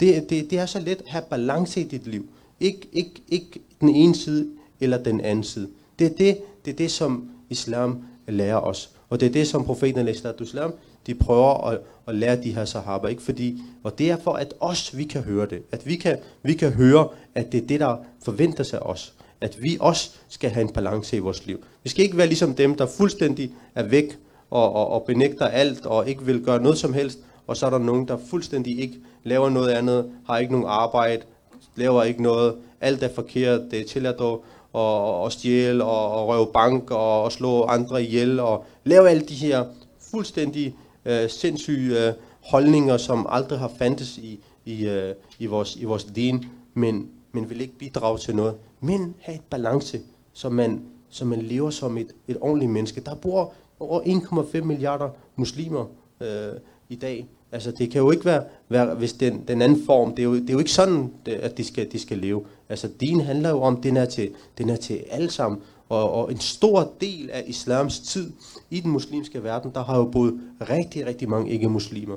Det, det, det er så let at have balance i dit liv. Ik, ikke, ikke den ene side eller den anden side. Det er det, det, er det som islam lærer os. Og det er det, som profeten islam, de prøver at, at lære de her sahaba. Ikke fordi, og det er for, at os, vi kan høre det. At vi kan, vi kan høre, at det er det, der forventer sig af os. At vi også skal have en balance i vores liv. Vi skal ikke være ligesom dem, der fuldstændig er væk og, og, og benægter alt og ikke vil gøre noget som helst, og så er der nogen, der fuldstændig ikke laver noget andet, har ikke nogen arbejde, laver ikke noget, alt er forkert, det er tilladt at, og, og stjæle og, og røve bank og, og slå andre ihjel og lave alle de her fuldstændig øh, sindssyge øh, holdninger, som aldrig har fandtes i, i, øh, i, vores, i vores din, men, men vil ikke bidrage til noget. Men have et balance, så man, så man lever som et, et ordentligt menneske. Der bor over 1,5 milliarder muslimer øh, i dag. Altså det kan jo ikke være, være hvis den, den anden form, det er, jo, det er jo ikke sådan, at de skal, de skal leve. Altså din handler jo om, den er til, den er til alle sammen. Og, og en stor del af islams tid i den muslimske verden, der har jo boet rigtig, rigtig mange ikke-muslimer.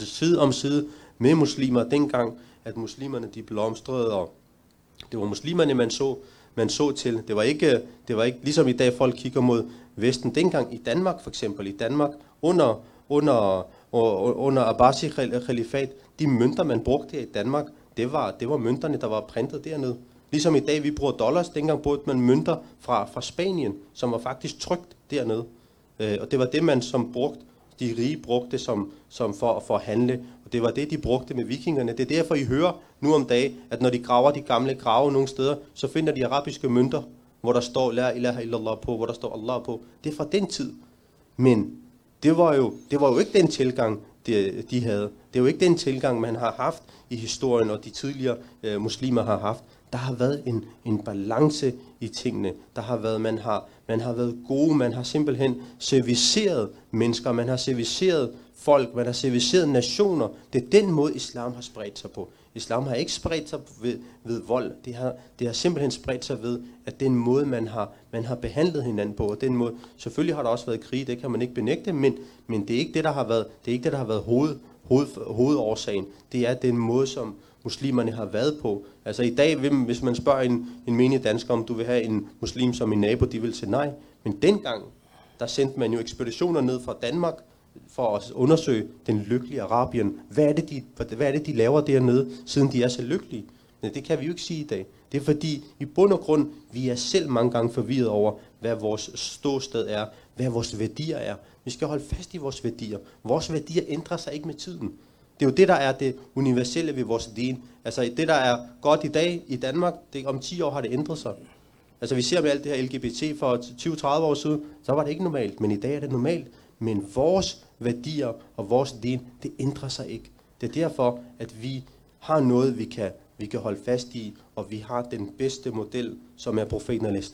Det side om side med muslimer dengang, at muslimerne de blomstrede, og det var muslimerne, man så, man så til. Det var ikke, det var ikke ligesom i dag, folk kigger mod Vesten. Dengang i Danmark for eksempel, i Danmark under, under, under Abbasi khalifat, de mønter, man brugte i Danmark, det var, det var mønterne, der var printet dernede. Ligesom i dag, vi bruger dollars, dengang brugte man mønter fra, fra Spanien, som var faktisk trygt dernede. Øh, og det var det, man som brugte, de rige brugte som, som for, for at handle. Og det var det, de brugte med vikingerne. Det er derfor, I hører nu om dagen, at når de graver de gamle grave nogle steder, så finder de arabiske mønter, hvor der står La ilaha illallah på, hvor der står Allah på. Det er fra den tid. Men det var jo, det var jo ikke den tilgang, de, de havde. Det er jo ikke den tilgang, man har haft i historien, og de tidligere øh, muslimer har haft. Der har været en, en balance i tingene. Der har været, man har, man har været gode, man har simpelthen serviceret mennesker, man har serviceret folk, man har serviceret nationer. Det er den måde, islam har spredt sig på. Islam har ikke spredt sig ved, ved vold. Det har, det har simpelthen spredt sig ved, at den måde, man har, man har behandlet hinanden på, og den måde, selvfølgelig har der også været krig, det kan man ikke benægte, men, men det er ikke det, der har været, det er ikke det, der har været hoved, hoved, hovedårsagen. Det er den måde, som muslimerne har været på. Altså i dag, hvis man spørger en, en menig dansker, om du vil have en muslim som en nabo, de vil sige nej. Men dengang, der sendte man jo ekspeditioner ned fra Danmark for at undersøge den lykkelige Arabien. Hvad er, det, de, hvad er det, de laver dernede, siden de er så lykkelige? Men det kan vi jo ikke sige i dag. Det er fordi, i bund og grund, vi er selv mange gange forvirret over, hvad vores ståsted er, hvad vores værdier er. Vi skal holde fast i vores værdier. Vores værdier ændrer sig ikke med tiden. Det er jo det, der er det universelle ved vores din. Altså det, der er godt i dag i Danmark, det, om 10 år har det ændret sig. Altså vi ser med alt det her LGBT for 20-30 år siden, så var det ikke normalt, men i dag er det normalt. Men vores værdier og vores din, det ændrer sig ikke. Det er derfor, at vi har noget, vi kan, vi kan holde fast i, og vi har den bedste model, som er profeten al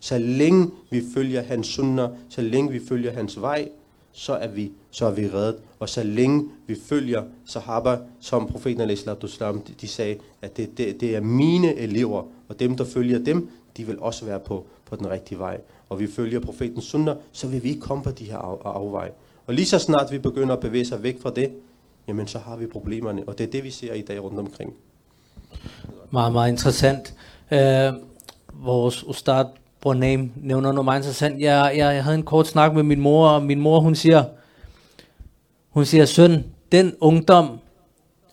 Så længe vi følger hans sunnah, så længe vi følger hans vej, så er vi, så er vi reddet. Og så længe vi følger sahaba, som profeten al de, de sagde, at det, det, det er mine elever, og dem, der følger dem, de vil også være på, på den rigtige vej. Og vi følger profetens sunder, så vil vi ikke komme på de her af, afveje. Og lige så snart vi begynder at bevæge sig væk fra det, jamen så har vi problemerne. Og det er det, vi ser i dag rundt omkring. Meget, meget interessant. Øh, vores Ustad Brunem nævner noget meget interessant. Jeg, jeg, jeg havde en kort snak med min mor, og min mor hun siger, hun siger, søn, den ungdom,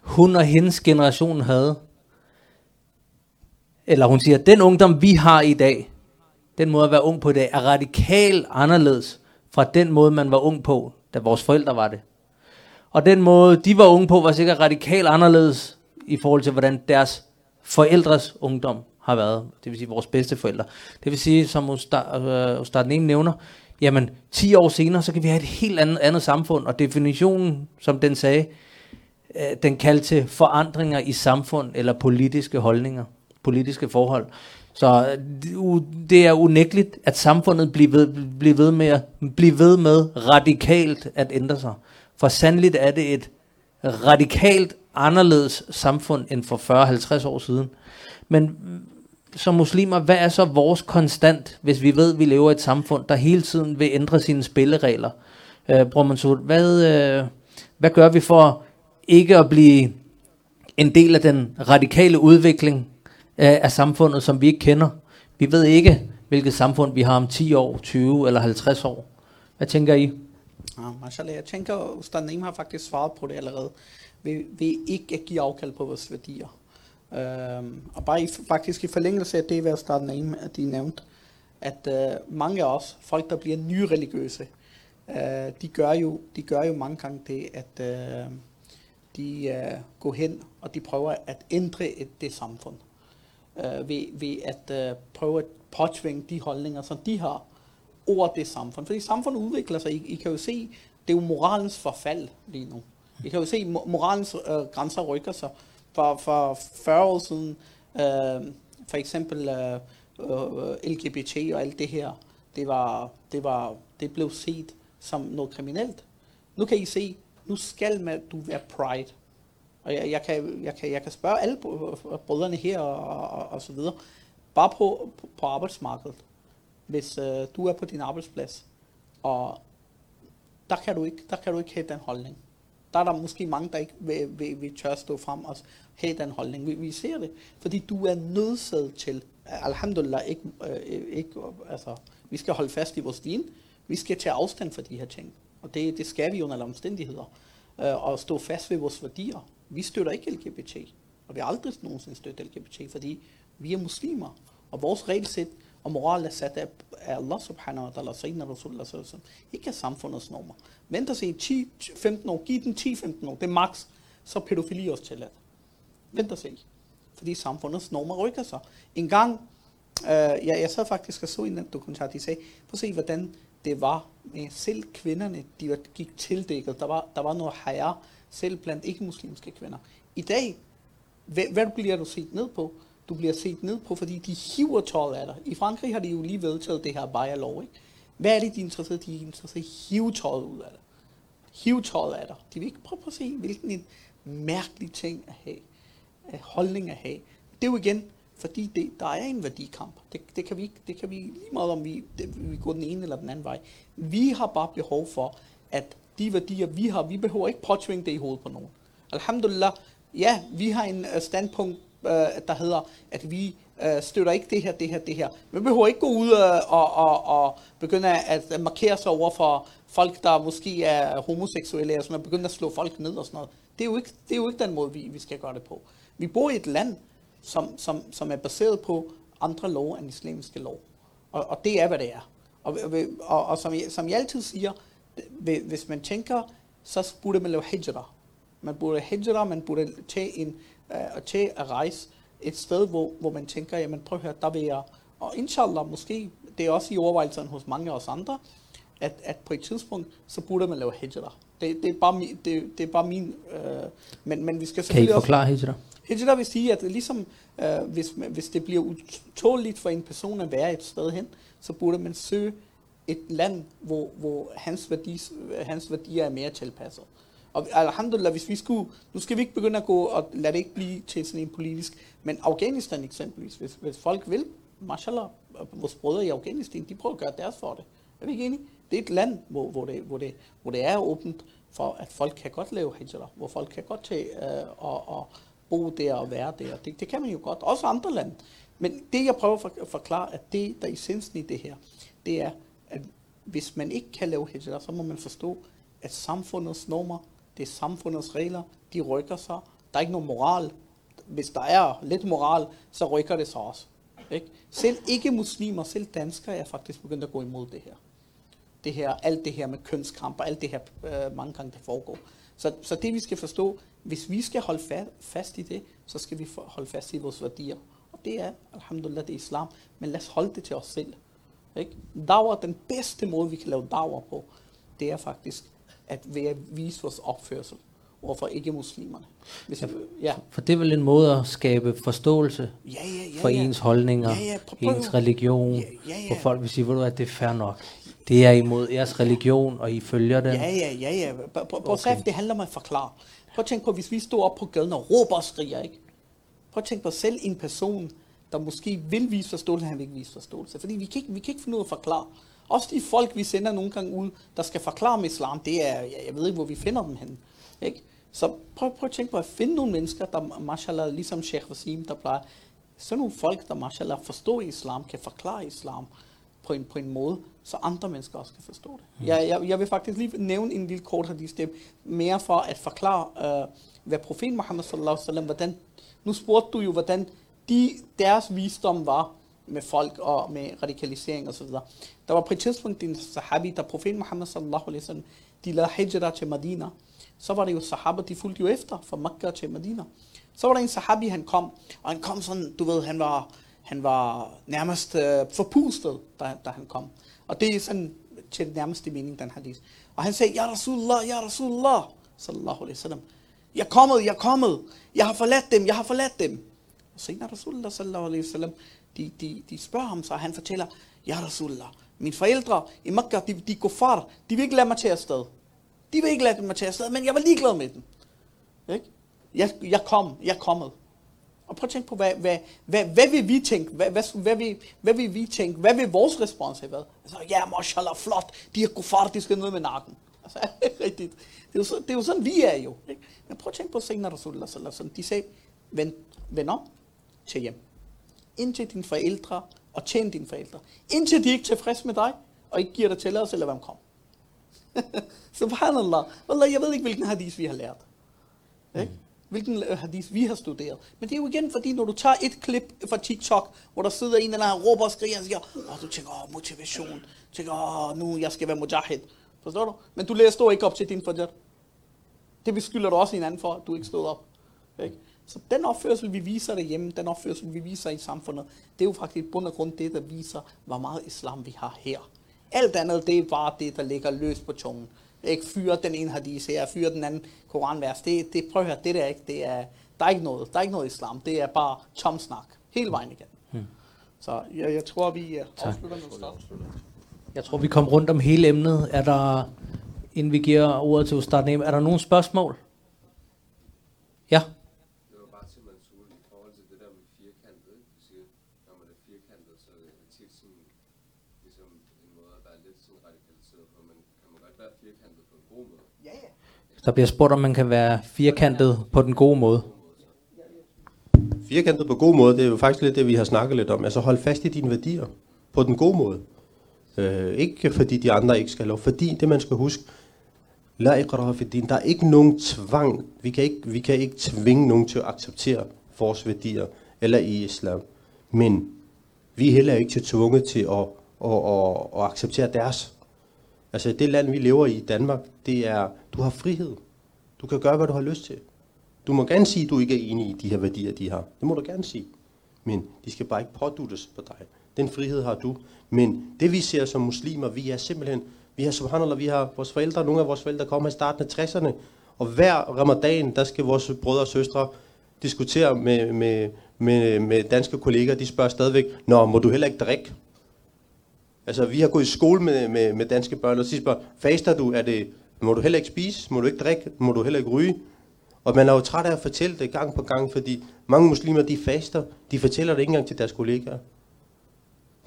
hun og hendes generation havde, eller hun siger, den ungdom, vi har i dag, den måde at være ung på i dag, er radikalt anderledes fra den måde, man var ung på, da vores forældre var det. Og den måde, de var unge på, var sikkert radikalt anderledes i forhold til, hvordan deres forældres ungdom har været. Det vil sige vores bedste forældre. Det vil sige, som Ustad øh, nævner, jamen 10 år senere, så kan vi have et helt andet, andet samfund. Og definitionen, som den sagde, øh, den kaldte til forandringer i samfund eller politiske holdninger, politiske forhold. Så øh, det er unægteligt, at samfundet bliver ved, bliver ved med at blive ved med radikalt at ændre sig. For sandeligt er det et radikalt anderledes samfund end for 40-50 år siden. Men som muslimer, hvad er så vores konstant, hvis vi ved, at vi lever i et samfund, der hele tiden vil ændre sine spilleregler? Øh, Bror Mansour, hvad, øh, hvad gør vi for ikke at blive en del af den radikale udvikling øh, af samfundet, som vi ikke kender? Vi ved ikke, hvilket samfund vi har om 10 år, 20 eller 50 år. Hvad tænker I? Ja, mashallah. Jeg tænker, at Ustad har faktisk svaret på det allerede. Vi, vi ikke at give afkald på vores værdier. Øhm, og bare i, faktisk i forlængelse af det, hvad starten af at de nævnte, at øh, mange af os, folk der bliver nyreligiøse, øh, de, gør jo, de gør jo mange gange det, at øh, de øh, går hen og de prøver at ændre et, det samfund. Øh, ved, ved at øh, prøve at påtvinge de holdninger, som de har over det samfund. Fordi samfundet udvikler sig. I, I kan jo se, det er jo moralens forfald lige nu. I kan jo se, moralens øh, grænser rykker sig for, for 40 år siden, øh, for eksempel øh, øh LGBT og alt det her, det, var, det, var, det blev set som noget kriminelt. Nu kan I se, nu skal man, du være pride. Og jeg, jeg, kan, jeg, kan, jeg kan spørge alle brødrene her og, og, og så videre. Bare på, på, på arbejdsmarkedet. Hvis øh, du er på din arbejdsplads, og der kan du ikke, der kan du ikke have den holdning. Der er der måske mange, der ikke vil, vil, vil tør stå frem og have den holdning. Vi, vi ser det, fordi du er nødsaget til, alhamdulillah, ikke, øh, ikke, altså, vi skal holde fast i vores din, vi skal tage afstand fra de her ting. Og det, det skal vi under alle omstændigheder. Øh, og stå fast ved vores værdier. Vi støtter ikke LGBT, og vi har aldrig nogensinde støttet LGBT, fordi vi er muslimer. Og vores regelsæt og moral er sat af, Allah subhanahu wa ta'ala, Sayyidina Rasulullah sallallahu ikke af samfundets normer. Vent og se 10-15 år, giv den 10-15 år, det er max, så pædofili også tilladt. Vent og se. Fordi samfundets normer rykker sig. En gang, øh, ja, jeg sad faktisk og så en dokumentar, de sagde, prøv at se, hvordan det var med selv kvinderne, de var, gik tildækket. Der var, der var noget herre, selv blandt ikke-muslimske kvinder. I dag, hvad, hvad bliver du set ned på? Du bliver set ned på, fordi de hiver tøjet af dig. I Frankrig har de jo lige vedtaget det her Bayer-lov, ikke? Hvad er det, de er interesseret De er interesseret i at hive tøjet ud af dig. Hive tøjet af dig. De vil ikke prøve at se, hvilken en mærkelig ting at have øh, holdning at have. Det er jo igen, fordi det, der er en værdikamp. Det, det, kan vi ikke, det kan vi lige meget om vi, det, vi går den ene eller den anden vej. Vi har bare behov for, at de værdier, vi har, vi behøver ikke påtvinge det i hovedet på nogen. Alhamdulillah, ja, vi har en øh, standpunkt, øh, der hedder, at vi øh, støtter ikke det her, det her, det her. Man behøver ikke gå ud og, og, og, og begynde at markere sig over for folk, der måske er homoseksuelle, og sådan, og begynde at slå folk ned og sådan noget. Det er jo ikke, det er jo ikke den måde, vi, vi skal gøre det på. Vi bor i et land, som, som, som er baseret på andre lov end islamiske lov. Og, og det er, hvad det er. Og, og, og, og som, jeg, som jeg altid siger, hvis man tænker, så burde man lave hijra. Man burde hijra, man burde tage, en, uh, tage at rejse et sted, hvor, hvor man tænker, jamen prøv at høre, der vil jeg, og inshallah måske, det er også i overvejelserne hos mange af os andre, at, at på et tidspunkt, så burde man lave hijra. Det, det, er, bare min, det, det er bare min, øh, men, men vi skal selvfølgelig Kan I forklare hijra? Hijra vil sige, at ligesom, øh, hvis, hvis det bliver utåligt for en person at være et sted hen, så burde man søge et land, hvor, hvor hans, værdier, hans værdier er mere tilpasset. Og alhamdulillah, hvis vi skulle, nu skal vi ikke begynde at gå og lade det ikke blive til sådan en politisk, men Afghanistan eksempelvis, hvis, hvis folk vil, mashallah, vores brødre i Afghanistan, de prøver at gøre deres for det. Er vi ikke enige? Det er et land, hvor, hvor, det, hvor, det, hvor det er åbent for, at folk kan godt lave hijra, hvor folk kan godt tage øh, og, og bo der og være der. Det, det kan man jo godt. Også andre lande. Men det, jeg prøver at forklare, at det, der er essensen i det her, det er, at hvis man ikke kan lave hijra, så må man forstå, at samfundets normer, det er samfundets regler, de rykker sig. Der er ikke nogen moral. Hvis der er lidt moral, så rykker det sig også. Ikke? Selv ikke muslimer, selv danskere er faktisk begyndt at gå imod det her. Det her, alt det her med kønskamp og alt det her øh, mange gange det foregår. Så, så det vi skal forstå, hvis vi skal holde fa- fast i det, så skal vi holde fast i vores værdier. Og det er, alhamdulillah, det er islam. Men lad os holde det til os selv. Ikke? Dawa, den bedste måde, vi kan lave dawa på, det er faktisk at ved at vise vores opførsel overfor ikke-muslimerne. Hvis, ja, ja. For det er vel en måde at skabe forståelse ja, ja, ja, for ja. ens holdninger, ja, ja, prøv, ens religion, ja, ja, ja. hvor folk vil sige, at det er fair nok. Det er imod jeres religion, og I følger den. Ja, ja, ja. ja. Prøv, prøv, prøv okay. det handler om at forklare. Prøv at tænke på, hvis vi står op på gaden og råber og skriger, ikke? Prøv at tænke på selv en person, der måske vil vise forståelse, han vil ikke vise forståelse. Fordi vi kan ikke, vi kan ikke finde ud af at forklare. Også de folk, vi sender nogle gange ud, der skal forklare om islam, det er, jeg ved ikke, hvor vi finder dem hen. Ikke? Så prøv, prøv at tænke på at finde nogle mennesker, der, mashallah, ligesom Sheikh Wasim, der plejer, sådan nogle folk, der, mashallah, forstår islam, kan forklare islam på en, på en måde, så andre mennesker også kan forstå det. Mm. Jeg, jeg, jeg vil faktisk lige nævne en lille kort hadith, det mere for at forklare, uh, hvad profeten Muhammad sallallahu alaihi wasallam, hvordan, nu spurgte du jo, hvordan de, deres visdom var, med folk og med radikalisering osv. Der var på et tidspunkt en sahabi, der profeten Muhammad sallallahu alaihi wasallam, de lavede hijra til Medina. Så var det jo sahaba, de fulgte jo efter fra Makkah til Medina. Så var der en sahabi, han kom, og han kom sådan, du ved, han var, han var nærmest øh, forpustet, da, da han kom. Og det er sådan til den nærmeste mening, den hadith. Og han sagde, Ja Rasulullah, Ja Rasulullah, sallallahu alaihi wasallam. Jeg er kommet, jeg er kommet. Jeg har forladt dem, jeg har forladt dem. Og senere Rasulullah sallallahu alaihi wasallam, de, de, de spørger ham så, han fortæller, Ja Rasulullah, mine forældre i Makkah, de, de kuffar, de vil ikke lade mig til afsted. De vil ikke lade mig til afsted, men jeg var ligeglad med dem. Ikke? Jeg, jeg kom, jeg er kommet. Og prøv at tænke på, hvad, hvad, hvad, hvad vil vi tænke? Hvad, hvad, hvad, vil, hvad vil vi tænke? Hvad vil vores respons have været? Altså, ja, mashallah, flot. De er kuffar, de skal ned med nakken. Altså, rigtigt. Det er, jo så, det er jo sådan, vi er jo. Ikke? Men prøv at tænke på senere Rasulullah, sallallahu De sagde, vend, vend om til hjem indtil dine forældre og tjene dine forældre. Indtil de ikke er tilfredse med dig, og ikke giver dig tilladelse, eller hvem kom. Subhanallah. Wallah, jeg ved ikke, hvilken hadith vi har lært. Ikke? Mm. Hvilken hadith vi har studeret. Men det er jo igen, fordi når du tager et klip fra TikTok, hvor der sidder en eller anden råber og skriger, og siger, åh, du tænker, åh, motivation. Du tænker, åh, nu jeg skal være mujahid. Forstår du? Men du læser ikke op til din fajr. Det beskylder du også en anden for, at du ikke stod op. Ikke? Så den opførsel, vi viser derhjemme, den opførsel, vi viser i samfundet, det er jo faktisk bund og grund det, der viser, hvor meget islam vi har her. Alt andet, det er bare det, der ligger løst på tungen. Ikke fyre den ene hadith her, fyre den anden koranvers. Det, det, prøv at høre, det der ikke, det er, der er ikke noget, der er ikke noget islam. Det er bare tomsnak, hele vejen igen. Hmm. Så jeg, jeg tror, vi afslutter med Jeg tror, vi kom rundt om hele emnet. Er der, inden vi giver ordet til Ustad er der nogle spørgsmål? Ja? Der bliver spurgt, om man kan være firkantet på den gode måde. firkantet på god måde, det er jo faktisk lidt det, vi har snakket lidt om. Altså hold fast i dine værdier på den gode måde. Øh, ikke fordi de andre ikke skal lov, fordi det man skal huske, La iqraha fi din. Der er ikke nogen tvang. Vi kan ikke, vi kan ikke tvinge nogen til at acceptere vores værdier eller i islam. Men vi er heller ikke til tvunget til at, at, at, at acceptere deres. Altså det land, vi lever i, Danmark, det er, du har frihed. Du kan gøre, hvad du har lyst til. Du må gerne sige, at du ikke er enig i de her værdier, de har. Det må du gerne sige. Men de skal bare ikke påduttes på dig. Den frihed har du. Men det vi ser som muslimer, vi er simpelthen, vi har subhanallah, vi har vores forældre, nogle af vores forældre kommer i starten af 60'erne, og hver ramadan, der skal vores brødre og søstre diskutere med, med, med, med danske kolleger, de spørger stadigvæk, Nå, må du heller ikke drikke? Altså, vi har gået i skole med, med, med danske børn, og så spørger, faster du? Er det, må du heller ikke spise? Må du ikke drikke? Må du heller ikke ryge? Og man er jo træt af at fortælle det gang på gang, fordi mange muslimer, de faster, de fortæller det ikke engang til deres kollegaer.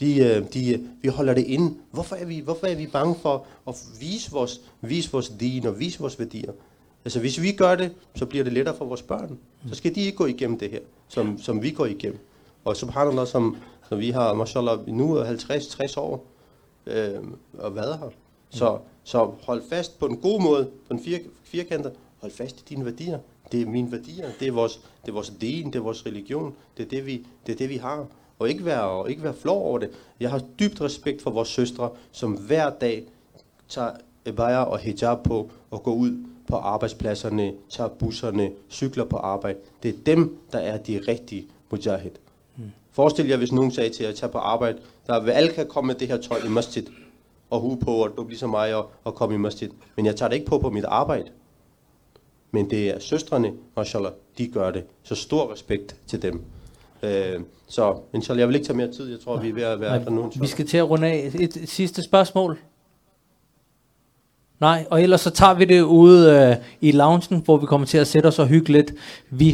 De, øh, de, øh, vi holder det inde. Hvorfor er, vi, hvorfor er vi bange for at vise vores, vise vores din og vise vores værdier? Altså hvis vi gør det, så bliver det lettere for vores børn. Så skal de ikke gå igennem det her, som, som vi går igennem. Og subhanallah, som, så vi har, mashallah, nu er 50-60 år øh, og været her. Så, så hold fast på den gode måde, på den fir, firkanter. hold fast i dine værdier. Det er mine værdier, det er vores, det er vores din, det er vores religion, det er det, vi, det er det, vi har. Og ikke være, og ikke være flov over det. Jeg har dybt respekt for vores søstre, som hver dag tager ebaya og hijab på og går ud på arbejdspladserne, tager busserne, cykler på arbejde. Det er dem, der er de rigtige mujahid. Forestil jer, hvis nogen sagde til jer at tage på arbejde, der vil alle kan komme med det her tøj i masjid, og hue på, og du bliver som mig og, og komme i masjid. Men jeg tager det ikke på på mit arbejde. Men det er søstrene, mashallah, de gør det. Så stor respekt til dem. Øh, så inshallah, jeg vil ikke tage mere tid. Jeg tror, vi er ved at være der nu. Vi skal til at runde af. Et, et sidste spørgsmål. Nej, og ellers så tager vi det ude øh, i loungen, hvor vi kommer til at sætte os og hygge lidt. Vi